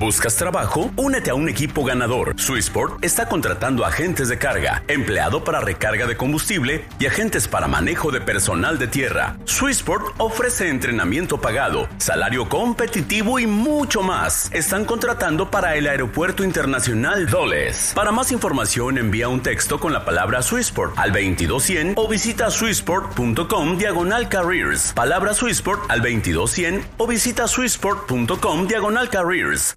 ¿Buscas trabajo? Únete a un equipo ganador. Swissport está contratando agentes de carga, empleado para recarga de combustible y agentes para manejo de personal de tierra. Swissport ofrece entrenamiento pagado, salario competitivo y mucho más. Están contratando para el Aeropuerto Internacional Doles. Para más información envía un texto con la palabra Swissport al 2200 o visita swissport.com diagonal careers. Palabra Swissport al 2200 o visita swissport.com diagonal careers.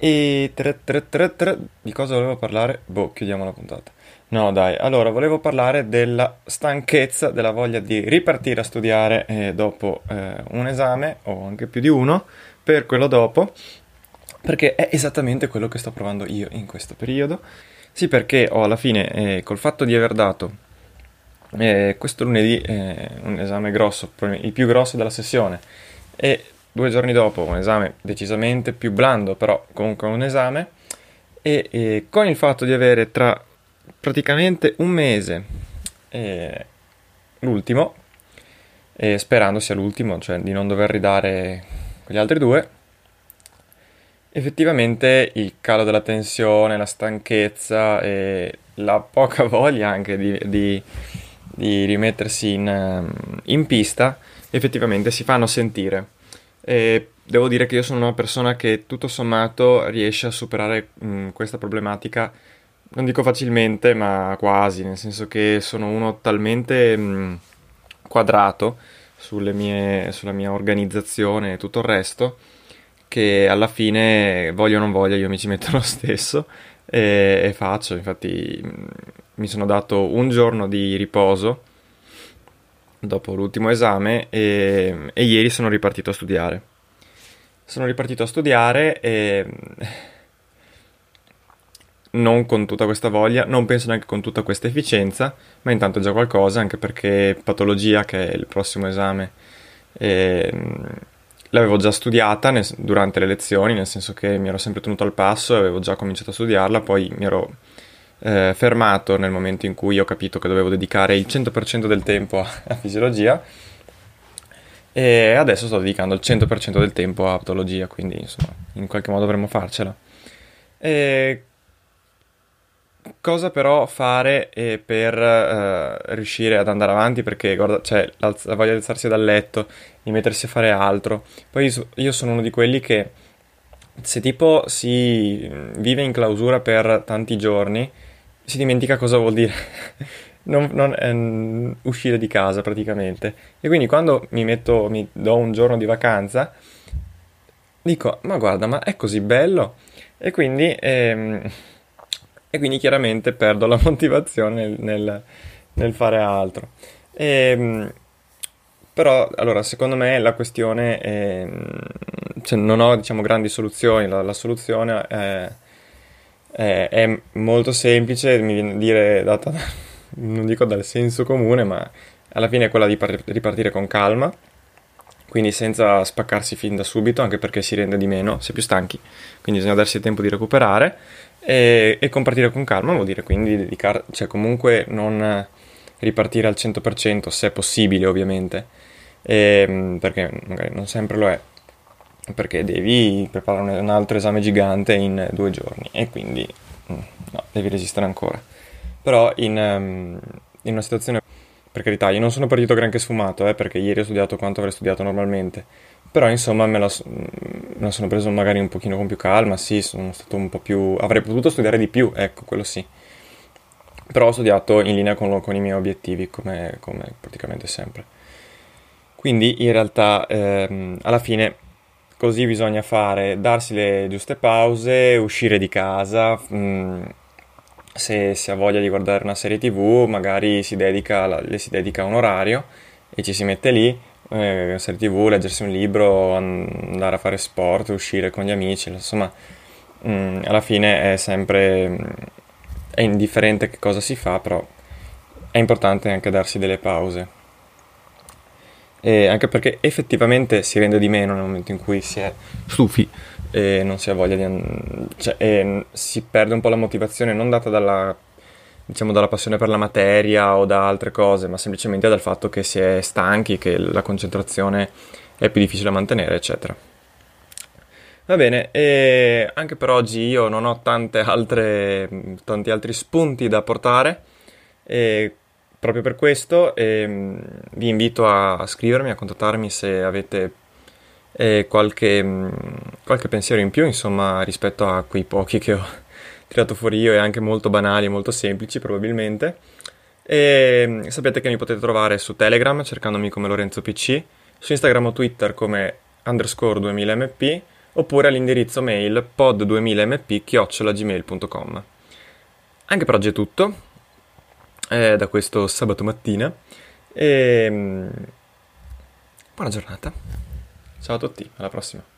E tre, tre, tre, tre. di cosa volevo parlare? Boh, chiudiamo la puntata. No, dai, allora volevo parlare della stanchezza, della voglia di ripartire a studiare eh, dopo eh, un esame o anche più di uno per quello dopo, perché è esattamente quello che sto provando io in questo periodo. Sì, perché ho alla fine, eh, col fatto di aver dato eh, questo lunedì eh, un esame grosso, il più grosso della sessione, e Due giorni dopo un esame decisamente più blando, però comunque un esame, e, e con il fatto di avere tra praticamente un mese e l'ultimo, e sperando sia l'ultimo, cioè di non dover ridare quegli altri due, effettivamente il calo della tensione, la stanchezza e la poca voglia anche di, di, di rimettersi in, in pista effettivamente si fanno sentire. E devo dire che io sono una persona che tutto sommato riesce a superare mh, mm, questa problematica, non dico facilmente, ma quasi, nel senso che sono uno talmente mh, mm, quadrato mie, sulla mia organizzazione e tutto il resto, che alla fine, voglio o non voglio, io mi ci metto lo stesso e, e faccio. Infatti mh, mm, mi sono dato un giorno di riposo dopo l'ultimo esame e, e, ieri sono ripartito a studiare. Sono ripartito a studiare e non con tutta questa voglia, non penso neanche con tutta questa efficienza, ma intanto è già qualcosa, anche perché patologia, che è il prossimo esame, eh, l'avevo già studiata nel, durante le lezioni, nel senso che mi ero sempre tenuto al passo e avevo già cominciato a studiarla, poi mi ero eh, fermato nel momento in cui ho capito che dovevo dedicare il 100% del tempo a, fisiologia e adesso sto dedicando il 100% del tempo a patologia, quindi insomma in qualche modo dovremmo farcela. E cosa però fare eh, per uh, riuscire ad andare avanti? Perché guarda, cioè, la, la voglia di alzarsi dal letto, di mettersi a fare altro. Poi io sono uno di quelli che se tipo si vive in clausura per tanti giorni, si dimentica cosa vuol dire non, non, eh, uscire di casa praticamente. E quindi quando mi metto, mi do un giorno di vacanza, dico, ma guarda, ma è così bello? E quindi, ehm, e quindi chiaramente perdo la motivazione nel, nel, nel fare altro. E, ehm, però, allora, secondo me la questione è, cioè, non ho, diciamo, grandi soluzioni, la, la soluzione è è, è molto semplice, mi viene a dire, data, non dico dal senso comune, ma alla fine è quella di par- ripartire con calma, quindi senza spaccarsi fin da subito, anche perché si rende di meno, si è più stanchi, quindi bisogna darsi il tempo di recuperare e, e compartire con calma vuol dire quindi dedicare, cioè comunque non ripartire al 100% se è possibile ovviamente, e, ehm, perché magari non sempre lo è, perché devi preparare un altro esame gigante in due giorni e quindi mm, no, devi resistere ancora. Però in, um, in, una situazione, per carità, io non sono partito granché sfumato, eh, perché ieri ho studiato quanto avrei studiato normalmente, Però insomma me la, me la, sono preso magari un pochino con più calma, sì, sono stato un po' più... avrei potuto studiare di più, ecco, quello sì. Però ho studiato in linea con, con i miei obiettivi, come, come, praticamente sempre. Quindi in realtà ehm, alla fine così bisogna fare, darsi le giuste pause, uscire di casa, mh, mm, se si ha voglia di guardare una serie tv magari si dedica, le si dedica un orario e ci si mette lì eh, serie tv, leggersi un libro, andare a fare sport, uscire con gli amici, insomma, mh, mm, alla fine è sempre è indifferente che cosa si fa, però è importante anche darsi delle pause. E anche perché effettivamente si rende di meno nel momento in cui si è stufi e non si ha voglia di... Cioè, si perde un po' la motivazione non data dalla diciamo dalla passione per la materia o da altre cose, ma semplicemente dal fatto che si è stanchi, che la concentrazione è più difficile da mantenere, eccetera. Va bene, e anche per oggi io non ho altre, tanti altri spunti da portare e proprio per questo eh, vi invito a, scrivermi, a contattarmi se avete eh, qualche, qualche pensiero in più, insomma, rispetto a quei pochi che ho tirato fuori io e anche molto banali, molto semplici probabilmente. E mm, sapete che mi potete trovare su Telegram cercandomi come Lorenzo PC, su Instagram o Twitter come underscore 2000mp oppure all'indirizzo mail pod2000mp-gmail.com. Anche per oggi è tutto, eh, da questo sabato mattina, e mm, buona giornata. Ciao a tutti, alla prossima.